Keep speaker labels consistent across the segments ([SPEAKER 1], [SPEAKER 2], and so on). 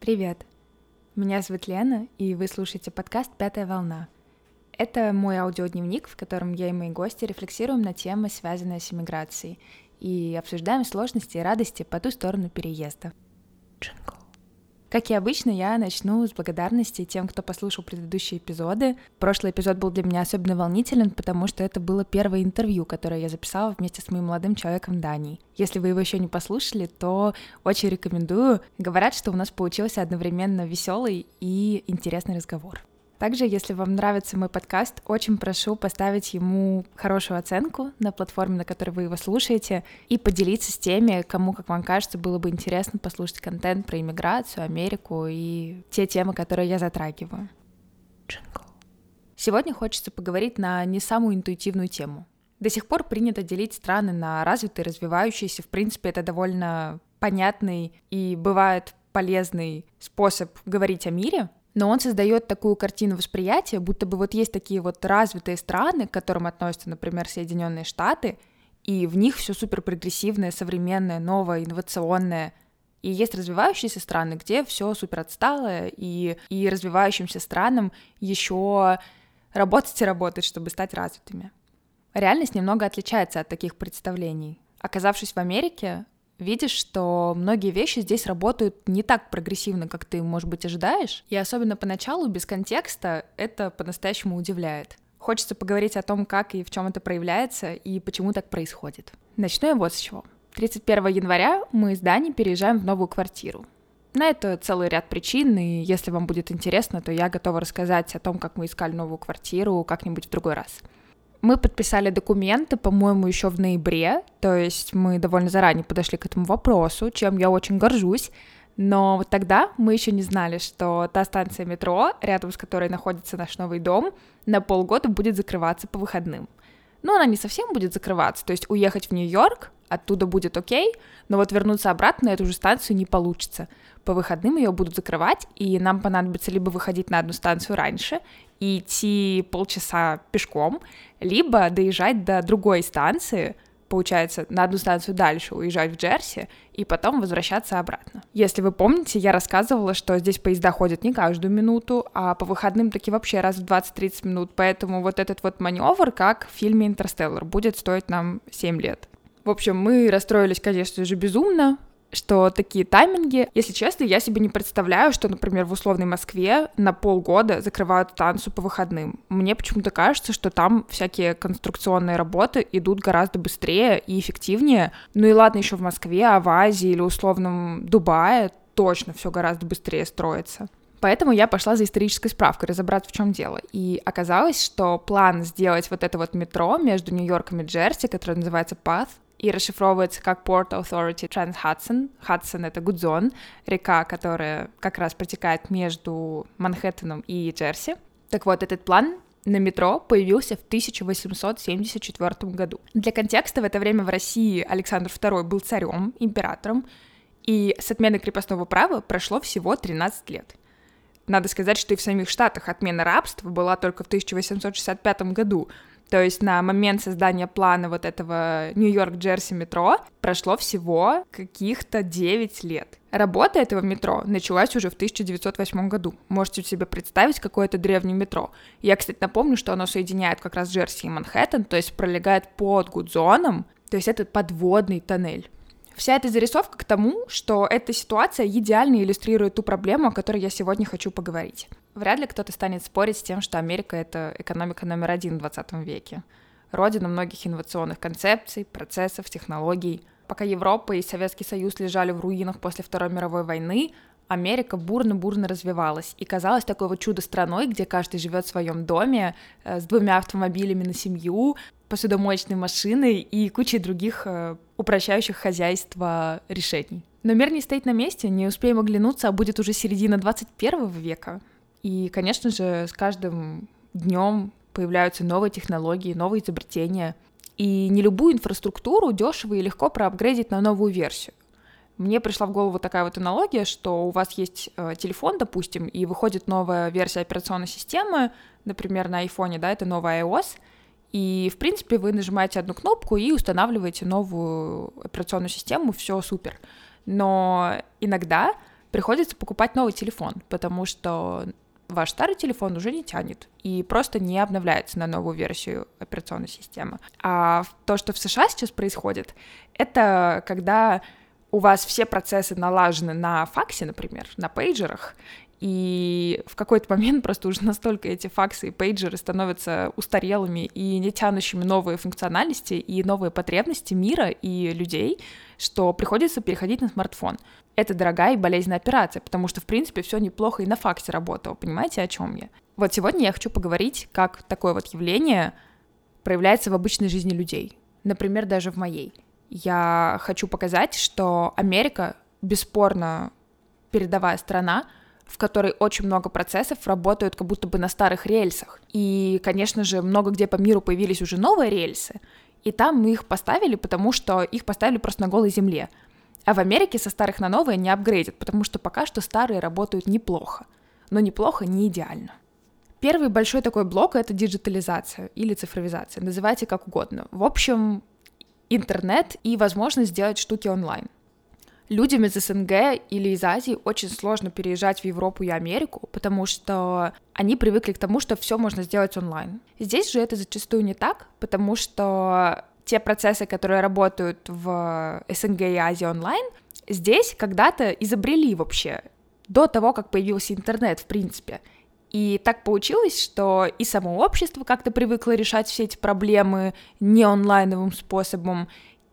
[SPEAKER 1] Привет! Меня зовут Лена, и вы слушаете подкаст «Пятая волна». Это мой аудиодневник, в котором я и мои гости рефлексируем на темы, связанные с иммиграцией, и обсуждаем сложности и радости по ту сторону переезда. Джингл. Как и обычно, я начну с благодарности тем, кто послушал предыдущие эпизоды. Прошлый эпизод был для меня особенно волнителен, потому что это было первое интервью, которое я записала вместе с моим молодым человеком Даней. Если вы его еще не послушали, то очень рекомендую. Говорят, что у нас получился одновременно веселый и интересный разговор. Также, если вам нравится мой подкаст, очень прошу поставить ему хорошую оценку на платформе, на которой вы его слушаете, и поделиться с теми, кому, как вам кажется, было бы интересно послушать контент про иммиграцию, Америку и те темы, которые я затрагиваю. Джингл. Сегодня хочется поговорить на не самую интуитивную тему. До сих пор принято делить страны на развитые, развивающиеся. В принципе, это довольно понятный и бывает полезный способ говорить о мире, но он создает такую картину восприятия, будто бы вот есть такие вот развитые страны, к которым относятся, например, Соединенные Штаты, и в них все супер прогрессивное, современное, новое, инновационное. И есть развивающиеся страны, где все супер отсталое, и, и развивающимся странам еще работать и работать, чтобы стать развитыми. Реальность немного отличается от таких представлений. Оказавшись в Америке, видишь, что многие вещи здесь работают не так прогрессивно, как ты, может быть, ожидаешь. И особенно поначалу, без контекста, это по-настоящему удивляет. Хочется поговорить о том, как и в чем это проявляется, и почему так происходит. Начну я вот с чего. 31 января мы с Даней переезжаем в новую квартиру. На это целый ряд причин, и если вам будет интересно, то я готова рассказать о том, как мы искали новую квартиру как-нибудь в другой раз. Мы подписали документы, по-моему, еще в ноябре, то есть мы довольно заранее подошли к этому вопросу, чем я очень горжусь. Но вот тогда мы еще не знали, что та станция метро, рядом с которой находится наш новый дом, на полгода будет закрываться по выходным. Но она не совсем будет закрываться, то есть уехать в Нью-Йорк, оттуда будет окей, но вот вернуться обратно на эту же станцию не получится. По выходным ее будут закрывать, и нам понадобится либо выходить на одну станцию раньше и идти полчаса пешком, либо доезжать до другой станции, получается, на одну станцию дальше уезжать в Джерси и потом возвращаться обратно. Если вы помните, я рассказывала, что здесь поезда ходят не каждую минуту, а по выходным таки вообще раз в 20-30 минут, поэтому вот этот вот маневр, как в фильме «Интерстеллар», будет стоить нам 7 лет. В общем, мы расстроились, конечно же, безумно, что такие тайминги, если честно, я себе не представляю, что, например, в условной Москве на полгода закрывают танцу по выходным. Мне почему-то кажется, что там всякие конструкционные работы идут гораздо быстрее и эффективнее. Ну и ладно, еще в Москве, а в Азии или условном Дубае точно все гораздо быстрее строится. Поэтому я пошла за исторической справкой, разобраться, в чем дело. И оказалось, что план сделать вот это вот метро между Нью-Йорком и Джерси, которое называется PATH, и расшифровывается как Port Authority Trans-Hudson. Хадсон — это Гудзон, река, которая как раз протекает между Манхэттеном и Джерси. Так вот, этот план на метро появился в 1874 году. Для контекста, в это время в России Александр II был царем, императором, и с отмены крепостного права прошло всего 13 лет. Надо сказать, что и в самих Штатах отмена рабства была только в 1865 году, то есть на момент создания плана вот этого Нью-Йорк-Джерси метро прошло всего каких-то 9 лет. Работа этого метро началась уже в 1908 году. Можете себе представить какое-то древнее метро. Я, кстати, напомню, что оно соединяет как раз Джерси и Манхэттен, то есть пролегает под Гудзоном, то есть это подводный тоннель. Вся эта зарисовка к тому, что эта ситуация идеально иллюстрирует ту проблему, о которой я сегодня хочу поговорить. Вряд ли кто-то станет спорить с тем, что Америка — это экономика номер один в 20 веке. Родина многих инновационных концепций, процессов, технологий. Пока Европа и Советский Союз лежали в руинах после Второй мировой войны, Америка бурно-бурно развивалась и казалась такой вот чудо-страной, где каждый живет в своем доме э, с двумя автомобилями на семью, посудомоечной машиной и кучей других э, упрощающих хозяйство решений. Но мир не стоит на месте, не успеем оглянуться, а будет уже середина 21 века. И, конечно же, с каждым днем появляются новые технологии, новые изобретения. И не любую инфраструктуру дешево и легко проапгрейдить на новую версию. Мне пришла в голову такая вот аналогия, что у вас есть э, телефон, допустим, и выходит новая версия операционной системы, например, на iPhone, да, это новая iOS, и, в принципе, вы нажимаете одну кнопку и устанавливаете новую операционную систему, все супер. Но иногда приходится покупать новый телефон, потому что ваш старый телефон уже не тянет и просто не обновляется на новую версию операционной системы. А то, что в США сейчас происходит, это когда у вас все процессы налажены на факсе, например, на пейджерах, и в какой-то момент просто уже настолько эти факсы и пейджеры становятся устарелыми и не тянущими новые функциональности и новые потребности мира и людей, что приходится переходить на смартфон. Это дорогая и болезненная операция, потому что, в принципе, все неплохо и на факсе работало. Понимаете, о чем я? Вот сегодня я хочу поговорить, как такое вот явление проявляется в обычной жизни людей. Например, даже в моей. Я хочу показать, что Америка бесспорно передовая страна, в которой очень много процессов работают как будто бы на старых рельсах. И, конечно же, много где по миру появились уже новые рельсы, и там мы их поставили, потому что их поставили просто на голой земле. А в Америке со старых на новые не апгрейдят, потому что пока что старые работают неплохо. Но неплохо не идеально. Первый большой такой блок — это диджитализация или цифровизация, называйте как угодно. В общем, интернет и возможность сделать штуки онлайн. Людям из СНГ или из Азии очень сложно переезжать в Европу и Америку, потому что они привыкли к тому, что все можно сделать онлайн. Здесь же это зачастую не так, потому что те процессы, которые работают в СНГ и Азии онлайн, здесь когда-то изобрели вообще, до того, как появился интернет, в принципе. И так получилось, что и само общество как-то привыкло решать все эти проблемы не онлайновым способом,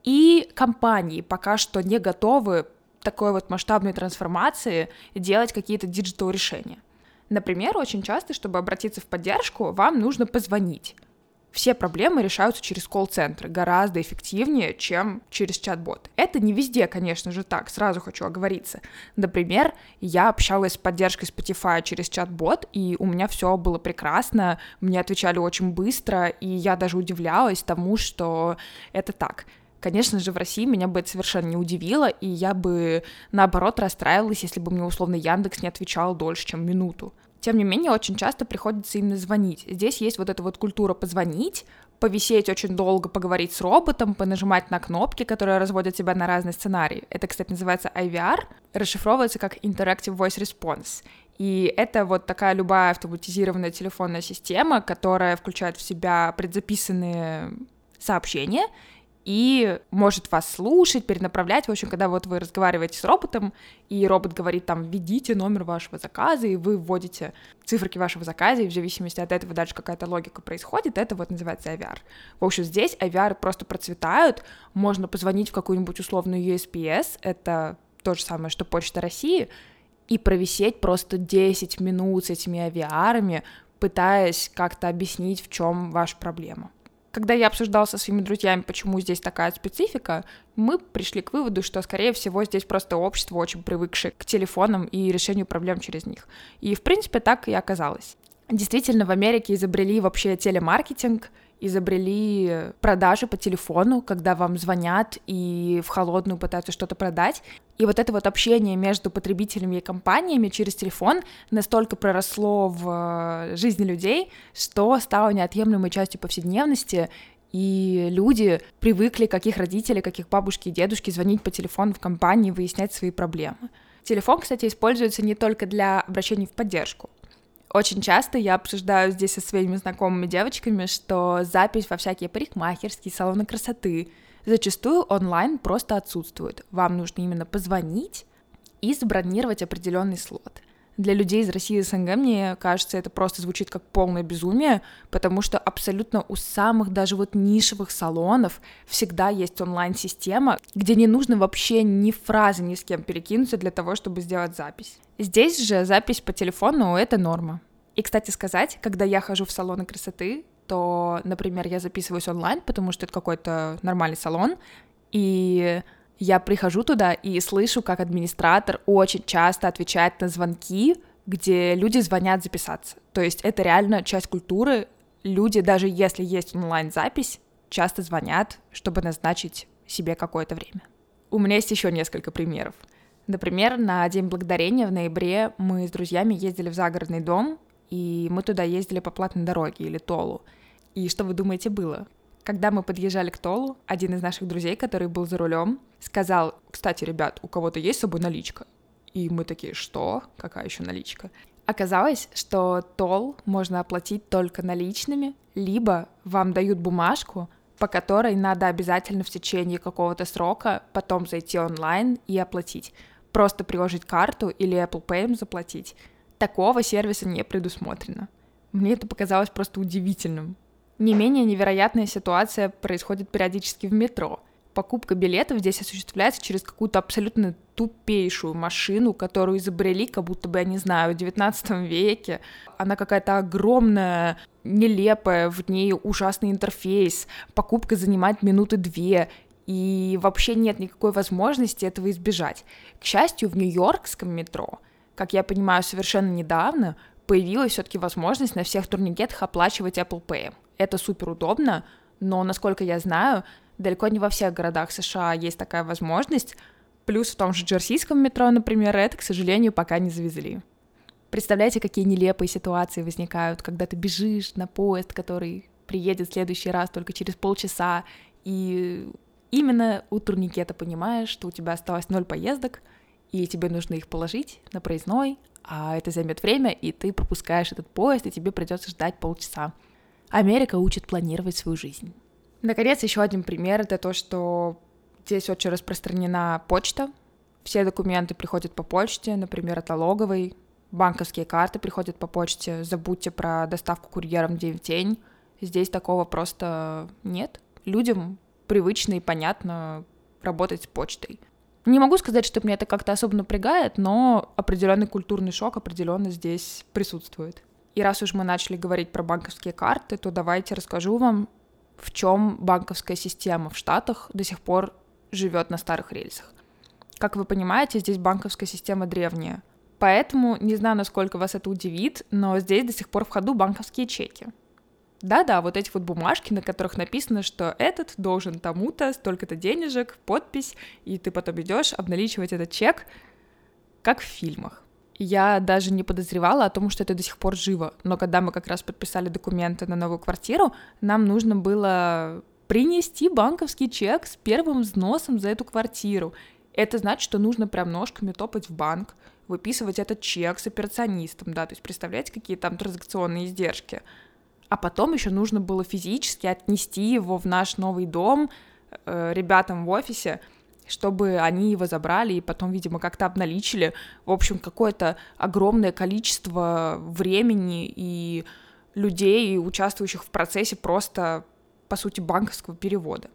[SPEAKER 1] и компании пока что не готовы такой вот масштабной трансформации делать какие-то digital решения. Например, очень часто, чтобы обратиться в поддержку, вам нужно позвонить. Все проблемы решаются через колл-центры гораздо эффективнее, чем через чат-бот. Это не везде, конечно же, так, сразу хочу оговориться. Например, я общалась с поддержкой Spotify через чат-бот, и у меня все было прекрасно, мне отвечали очень быстро, и я даже удивлялась тому, что это так. Конечно же, в России меня бы это совершенно не удивило, и я бы, наоборот, расстраивалась, если бы мне условно Яндекс не отвечал дольше, чем минуту. Тем не менее, очень часто приходится именно звонить. Здесь есть вот эта вот культура позвонить, повисеть очень долго, поговорить с роботом, понажимать на кнопки, которые разводят тебя на разные сценарии. Это, кстати, называется IVR, расшифровывается как Interactive Voice Response. И это вот такая любая автоматизированная телефонная система, которая включает в себя предзаписанные сообщения и может вас слушать, перенаправлять. В общем, когда вот вы разговариваете с роботом, и робот говорит там, введите номер вашего заказа, и вы вводите циферки вашего заказа, и в зависимости от этого дальше какая-то логика происходит, это вот называется IVR. В общем, здесь IVR просто процветают, можно позвонить в какую-нибудь условную USPS, это то же самое, что Почта России, и провисеть просто 10 минут с этими авиарами, пытаясь как-то объяснить, в чем ваша проблема. Когда я обсуждала со своими друзьями, почему здесь такая специфика, мы пришли к выводу, что, скорее всего, здесь просто общество очень привыкшее к телефонам и решению проблем через них. И, в принципе, так и оказалось. Действительно, в Америке изобрели вообще телемаркетинг, изобрели продажи по телефону, когда вам звонят и в холодную пытаются что-то продать. И вот это вот общение между потребителями и компаниями через телефон настолько проросло в э, жизни людей, что стало неотъемлемой частью повседневности, и люди привыкли, каких родителей, каких бабушки и дедушки звонить по телефону в компании, выяснять свои проблемы. Телефон, кстати, используется не только для обращений в поддержку. Очень часто я обсуждаю здесь со своими знакомыми девочками, что запись во всякие парикмахерские, салоны красоты зачастую онлайн просто отсутствует. Вам нужно именно позвонить и забронировать определенный слот. Для людей из России и СНГ, мне кажется, это просто звучит как полное безумие, потому что абсолютно у самых даже вот нишевых салонов всегда есть онлайн-система, где не нужно вообще ни фразы ни с кем перекинуться для того, чтобы сделать запись. Здесь же запись по телефону — это норма. И, кстати сказать, когда я хожу в салоны красоты, то, например, я записываюсь онлайн, потому что это какой-то нормальный салон, и я прихожу туда и слышу, как администратор очень часто отвечает на звонки, где люди звонят записаться. То есть это реально часть культуры. Люди, даже если есть онлайн-запись, часто звонят, чтобы назначить себе какое-то время. У меня есть еще несколько примеров. Например, на День Благодарения в ноябре мы с друзьями ездили в загородный дом, и мы туда ездили по платной дороге или толу. И что вы думаете было? Когда мы подъезжали к Толу, один из наших друзей, который был за рулем, сказал, кстати, ребят, у кого-то есть с собой наличка? И мы такие, что? Какая еще наличка? Оказалось, что тол можно оплатить только наличными, либо вам дают бумажку, по которой надо обязательно в течение какого-то срока потом зайти онлайн и оплатить. Просто приложить карту или Apple Pay заплатить. Такого сервиса не предусмотрено. Мне это показалось просто удивительным. Не менее невероятная ситуация происходит периодически в метро. Покупка билетов здесь осуществляется через какую-то абсолютно тупейшую машину, которую изобрели, как будто бы, я не знаю, в 19 веке. Она какая-то огромная, нелепая, в ней ужасный интерфейс. Покупка занимает минуты две, и вообще нет никакой возможности этого избежать. К счастью, в нью-йоркском метро, как я понимаю, совершенно недавно появилась все-таки возможность на всех турникетах оплачивать Apple Pay. Это супер удобно, но, насколько я знаю, далеко не во всех городах США есть такая возможность, Плюс в том же джерсийском метро, например, это, к сожалению, пока не завезли. Представляете, какие нелепые ситуации возникают, когда ты бежишь на поезд, который приедет в следующий раз только через полчаса, и именно у турникета понимаешь, что у тебя осталось ноль поездок, и тебе нужно их положить на проездной, а это займет время, и ты пропускаешь этот поезд, и тебе придется ждать полчаса. Америка учит планировать свою жизнь. Наконец, еще один пример — это то, что Здесь очень распространена почта. Все документы приходят по почте, например, от налоговой. Банковские карты приходят по почте. Забудьте про доставку курьером день в день. Здесь такого просто нет. Людям привычно и понятно работать с почтой. Не могу сказать, что меня это как-то особо напрягает, но определенный культурный шок определенно здесь присутствует. И раз уж мы начали говорить про банковские карты, то давайте расскажу вам, в чем банковская система в Штатах до сих пор живет на старых рельсах. Как вы понимаете, здесь банковская система древняя. Поэтому не знаю, насколько вас это удивит, но здесь до сих пор в ходу банковские чеки. Да-да, вот эти вот бумажки, на которых написано, что этот должен тому-то столько-то денежек, подпись, и ты потом идешь обналичивать этот чек, как в фильмах. Я даже не подозревала о том, что это до сих пор живо. Но когда мы как раз подписали документы на новую квартиру, нам нужно было принести банковский чек с первым взносом за эту квартиру. Это значит, что нужно прям ножками топать в банк, выписывать этот чек с операционистом, да, то есть представляете, какие там транзакционные издержки. А потом еще нужно было физически отнести его в наш новый дом э, ребятам в офисе, чтобы они его забрали и потом, видимо, как-то обналичили. В общем, какое-то огромное количество времени и людей, участвующих в процессе, просто по сути, банковского перевода.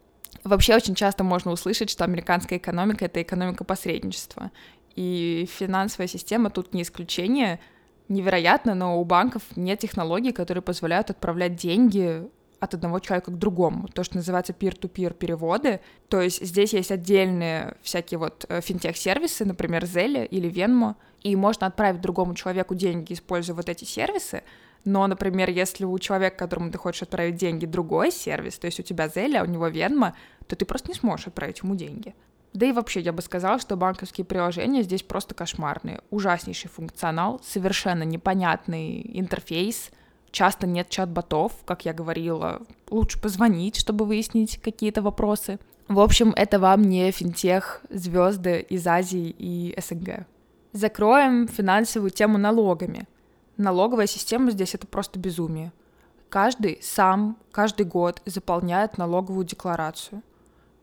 [SPEAKER 1] Вообще очень часто можно услышать, что американская экономика — это экономика посредничества. И финансовая система тут не исключение. Невероятно, но у банков нет технологий, которые позволяют отправлять деньги от одного человека к другому. То, что называется peer-to-peer переводы. То есть здесь есть отдельные всякие вот э, финтех-сервисы, например, Zelle или Venmo, и можно отправить другому человеку деньги, используя вот эти сервисы, но, например, если у человека, которому ты хочешь отправить деньги, другой сервис, то есть у тебя Зеля, а у него Венма, то ты просто не сможешь отправить ему деньги. Да и вообще, я бы сказала, что банковские приложения здесь просто кошмарные. Ужаснейший функционал, совершенно непонятный интерфейс, часто нет чат-ботов, как я говорила, лучше позвонить, чтобы выяснить какие-то вопросы. В общем, это вам не финтех звезды из Азии и СНГ. Закроем финансовую тему налогами. Налоговая система здесь это просто безумие. Каждый сам каждый год заполняет налоговую декларацию.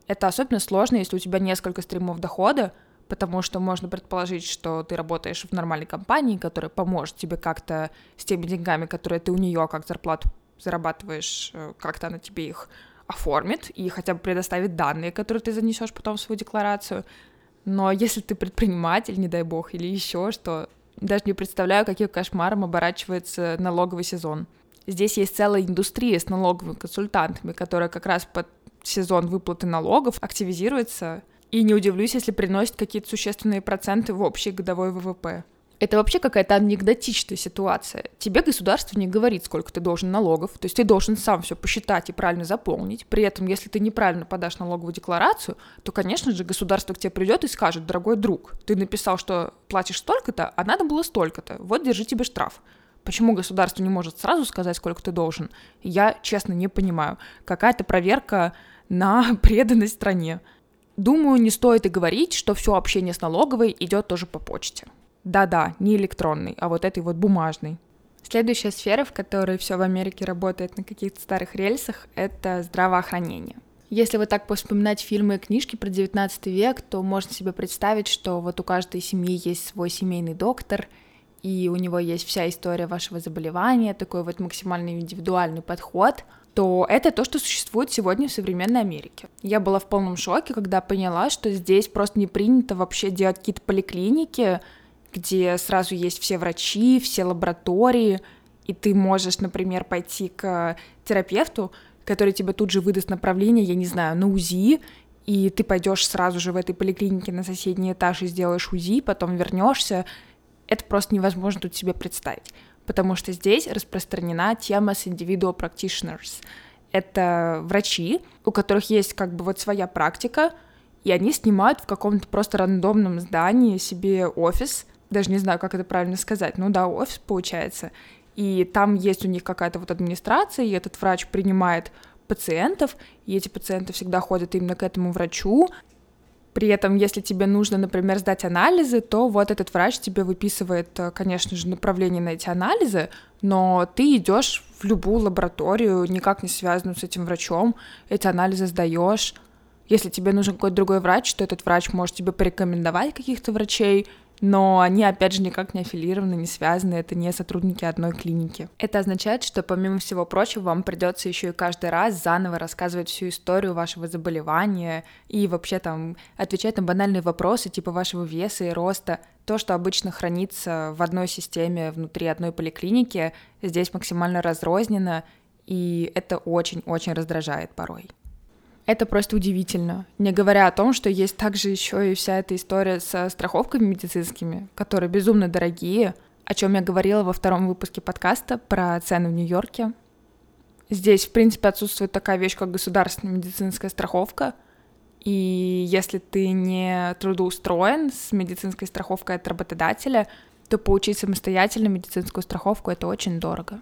[SPEAKER 1] Это особенно сложно, если у тебя несколько стримов дохода, потому что можно предположить, что ты работаешь в нормальной компании, которая поможет тебе как-то с теми деньгами, которые ты у нее как зарплату зарабатываешь, э, как-то она тебе их оформит и хотя бы предоставит данные, которые ты занесешь потом в свою декларацию. Но если ты предприниматель, не дай бог, или еще что, даже не представляю, каким кошмаром оборачивается налоговый сезон. Здесь есть целая индустрия с налоговыми консультантами, которая как раз под сезон выплаты налогов активизируется, и не удивлюсь, если приносит какие-то существенные проценты в общий годовой ВВП. Это вообще какая-то анекдотичная ситуация. Тебе государство не говорит, сколько ты должен налогов, то есть ты должен сам все посчитать и правильно заполнить. При этом, если ты неправильно подашь налоговую декларацию, то, конечно же, государство к тебе придет и скажет, дорогой друг, ты написал, что платишь столько-то, а надо было столько-то, вот держи тебе штраф. Почему государство не может сразу сказать, сколько ты должен, я, честно, не понимаю. Какая-то проверка на преданность стране. Думаю, не стоит и говорить, что все общение с налоговой идет тоже по почте. Да-да, не электронный, а вот этой вот бумажный. Следующая сфера, в которой все в Америке работает на каких-то старых рельсах, это здравоохранение. Если вот так вспоминать фильмы и книжки про 19 век, то можно себе представить, что вот у каждой семьи есть свой семейный доктор, и у него есть вся история вашего заболевания, такой вот максимально индивидуальный подход, то это то, что существует сегодня в современной Америке. Я была в полном шоке, когда поняла, что здесь просто не принято вообще делать какие-то поликлиники, где сразу есть все врачи, все лаборатории, и ты можешь, например, пойти к терапевту, который тебе тут же выдаст направление, я не знаю, на УЗИ, и ты пойдешь сразу же в этой поликлинике на соседний этаж и сделаешь УЗИ, потом вернешься. Это просто невозможно тут себе представить, потому что здесь распространена тема с individual practitioners. Это врачи, у которых есть как бы вот своя практика, и они снимают в каком-то просто рандомном здании себе офис, даже не знаю, как это правильно сказать, ну да, офис получается, и там есть у них какая-то вот администрация, и этот врач принимает пациентов, и эти пациенты всегда ходят именно к этому врачу. При этом, если тебе нужно, например, сдать анализы, то вот этот врач тебе выписывает, э, конечно же, направление на эти анализы, но ты идешь в любую лабораторию, никак не связанную с этим врачом, эти анализы сдаешь. Если тебе нужен какой-то другой врач, то этот врач может тебе порекомендовать каких-то врачей, но они, опять же, никак не аффилированы, не связаны, это не сотрудники одной клиники. Это означает, что, помимо всего прочего, вам придется еще и каждый раз заново рассказывать всю историю вашего заболевания и вообще там отвечать на банальные вопросы типа вашего веса и роста. То, что обычно хранится в одной системе внутри одной поликлиники, здесь максимально разрознено, и это очень-очень раздражает порой. Это просто удивительно. Не говоря о том, что есть также еще и вся эта история со страховками медицинскими, которые безумно дорогие, о чем я говорила во втором выпуске подкаста про цены в Нью-Йорке. Здесь, в принципе, отсутствует такая вещь, как государственная медицинская страховка. И если ты не трудоустроен с медицинской страховкой от работодателя, то получить самостоятельно медицинскую страховку это очень дорого.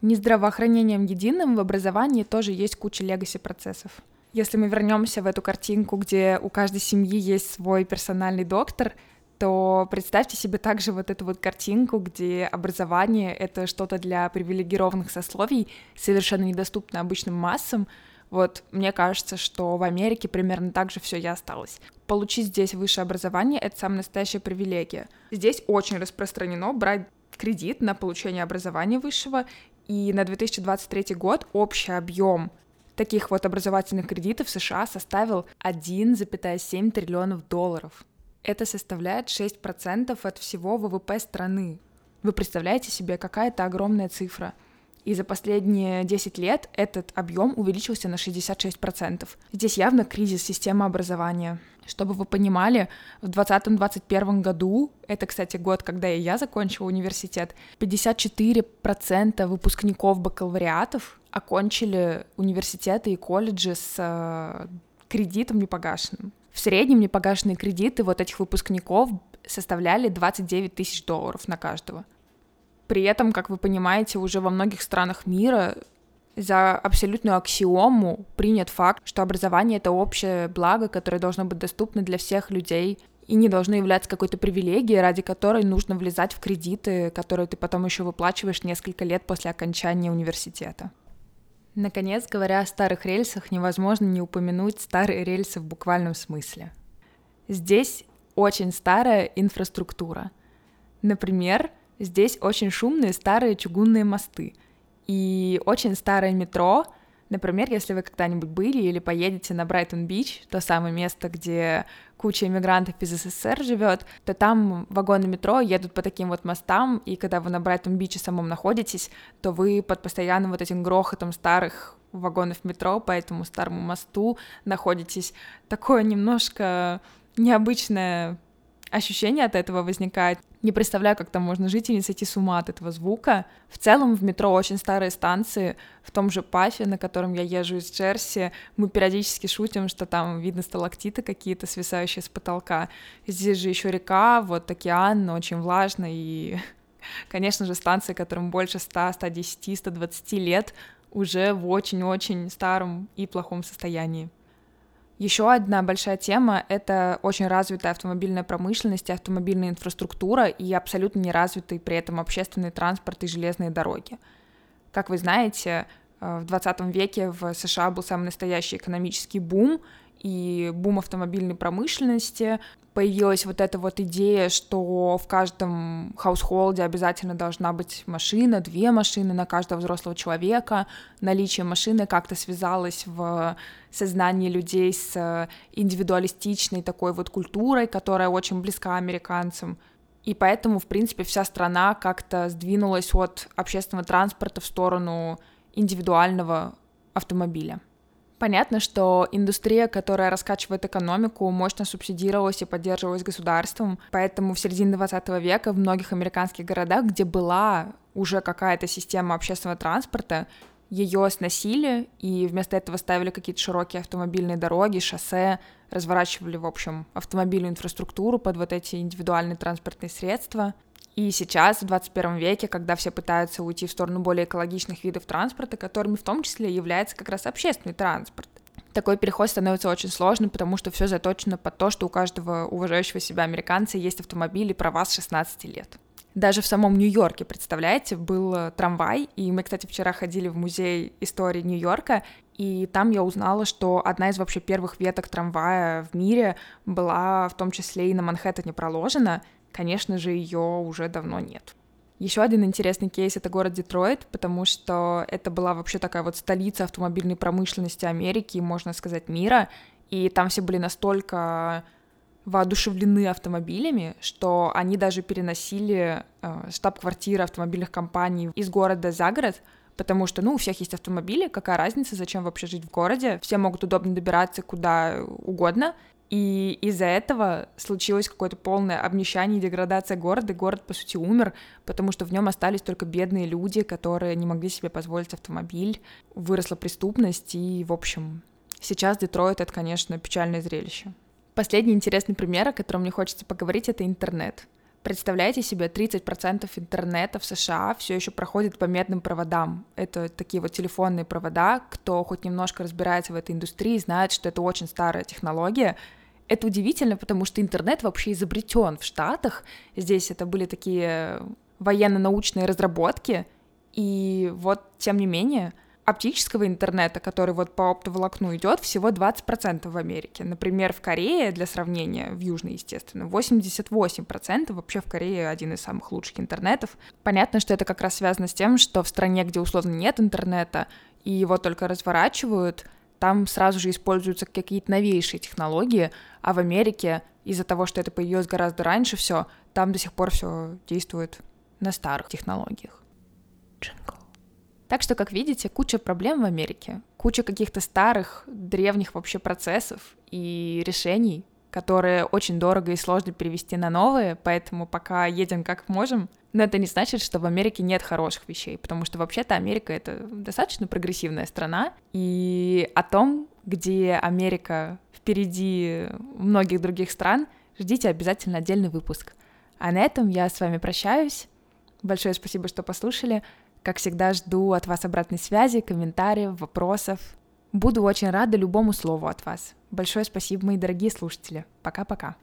[SPEAKER 1] Не здравоохранением единым в образовании тоже есть куча легаси процессов. Если мы вернемся в эту картинку, где у каждой семьи есть свой персональный доктор, то представьте себе также вот эту вот картинку, где образование — это что-то для привилегированных сословий, совершенно недоступно обычным массам. Вот мне кажется, что в Америке примерно так же все и осталось. Получить здесь высшее образование — это самая настоящая привилегия. Здесь очень распространено брать кредит на получение образования высшего, и на 2023 год общий объем таких вот образовательных кредитов США составил 1,7 триллионов долларов. Это составляет 6% от всего ВВП страны. Вы представляете себе, какая это огромная цифра? И за последние 10 лет этот объем увеличился на 66%. Здесь явно кризис системы образования. Чтобы вы понимали, в 2020-2021 году, это, кстати, год, когда и я закончила университет, 54% выпускников бакалавриатов окончили университеты и колледжи с э, кредитом непогашенным. В среднем непогашенные кредиты вот этих выпускников составляли 29 тысяч долларов на каждого. При этом, как вы понимаете, уже во многих странах мира за абсолютную аксиому принят факт, что образование — это общее благо, которое должно быть доступно для всех людей и не должно являться какой-то привилегией, ради которой нужно влезать в кредиты, которые ты потом еще выплачиваешь несколько лет после окончания университета. Наконец, говоря о старых рельсах, невозможно не упомянуть старые рельсы в буквальном смысле. Здесь очень старая инфраструктура. Например, здесь очень шумные старые чугунные мосты и очень старое метро — Например, если вы когда-нибудь были или поедете на Брайтон-Бич, то самое место, где куча иммигрантов из СССР живет, то там вагоны метро едут по таким вот мостам, и когда вы на Брайтон-Биче самом находитесь, то вы под постоянным вот этим грохотом старых вагонов метро по этому старому мосту находитесь. Такое немножко необычное ощущение от этого возникает. Не представляю, как там можно жить и не сойти с ума от этого звука. В целом в метро очень старые станции. В том же Пафе, на котором я езжу из Джерси, мы периодически шутим, что там видно сталактиты какие-то, свисающие с потолка. Здесь же еще река, вот океан, очень влажно и Конечно же, станции, которым больше 100, 110, 120 лет, уже в очень-очень старом и плохом состоянии. Еще одна большая тема — это очень развитая автомобильная промышленность, автомобильная инфраструктура и абсолютно неразвитый при этом общественный транспорт и железные дороги. Как вы знаете, в 20 веке в США был самый настоящий экономический бум — и бум автомобильной промышленности, появилась вот эта вот идея, что в каждом хаусхолде обязательно должна быть машина, две машины на каждого взрослого человека. Наличие машины как-то связалось в сознании людей с индивидуалистичной такой вот культурой, которая очень близка американцам. И поэтому, в принципе, вся страна как-то сдвинулась от общественного транспорта в сторону индивидуального автомобиля. Понятно, что индустрия, которая раскачивает экономику, мощно субсидировалась и поддерживалась государством, поэтому в середине 20 века в многих американских городах, где была уже какая-то система общественного транспорта, ее сносили и вместо этого ставили какие-то широкие автомобильные дороги, шоссе, разворачивали, в общем, автомобильную инфраструктуру под вот эти индивидуальные транспортные средства. И сейчас, в 21 веке, когда все пытаются уйти в сторону более экологичных видов транспорта, которыми в том числе является как раз общественный транспорт, такой переход становится очень сложным, потому что все заточено под то, что у каждого уважающего себя американца есть автомобиль и права с 16 лет. Даже в самом Нью-Йорке, представляете, был э, трамвай, и мы, кстати, вчера ходили в музей истории Нью-Йорка, и там я узнала, что одна из вообще первых веток трамвая в мире была в том числе и на Манхэттене проложена, конечно же, ее уже давно нет. Еще один интересный кейс — это город Детройт, потому что это была вообще такая вот столица автомобильной промышленности Америки, можно сказать, мира, и там все были настолько воодушевлены автомобилями, что они даже переносили э, штаб-квартиры автомобильных компаний из города за город, потому что, ну, у всех есть автомобили, какая разница, зачем вообще жить в городе, все могут удобно добираться куда угодно, и из-за этого случилось какое-то полное обнищание и деградация города, город, по сути, умер, потому что в нем остались только бедные люди, которые не могли себе позволить автомобиль, выросла преступность, и, в общем, сейчас Детройт — это, конечно, печальное зрелище. Последний интересный пример, о котором мне хочется поговорить, это интернет. Представляете себе, 30% интернета в США все еще проходит по медным проводам. Это такие вот телефонные провода. Кто хоть немножко разбирается в этой индустрии, знает, что это очень старая технология. Это удивительно, потому что интернет вообще изобретен в Штатах. Здесь это были такие военно-научные разработки. И вот, тем не менее, оптического интернета, который вот по оптоволокну идет, всего 20% в Америке. Например, в Корее, для сравнения, в Южной, естественно, 88% вообще в Корее один из самых лучших интернетов. Понятно, что это как раз связано с тем, что в стране, где условно нет интернета, и его только разворачивают, там сразу же используются какие-то новейшие технологии, а в Америке из-за того, что это появилось гораздо раньше все, там до сих пор все действует на старых технологиях. Джингл. Так что, как видите, куча проблем в Америке, куча каких-то старых, древних вообще процессов и решений, которые очень дорого и сложно перевести на новые, поэтому пока едем как можем. Но это не значит, что в Америке нет хороших вещей, потому что вообще-то Америка — это достаточно прогрессивная страна, и о том, где Америка впереди многих других стран, ждите обязательно отдельный выпуск. А на этом я с вами прощаюсь. Большое спасибо, что послушали. Как всегда, жду от вас обратной связи, комментариев, вопросов. Буду очень рада любому слову от вас. Большое спасибо, мои дорогие слушатели. Пока-пока.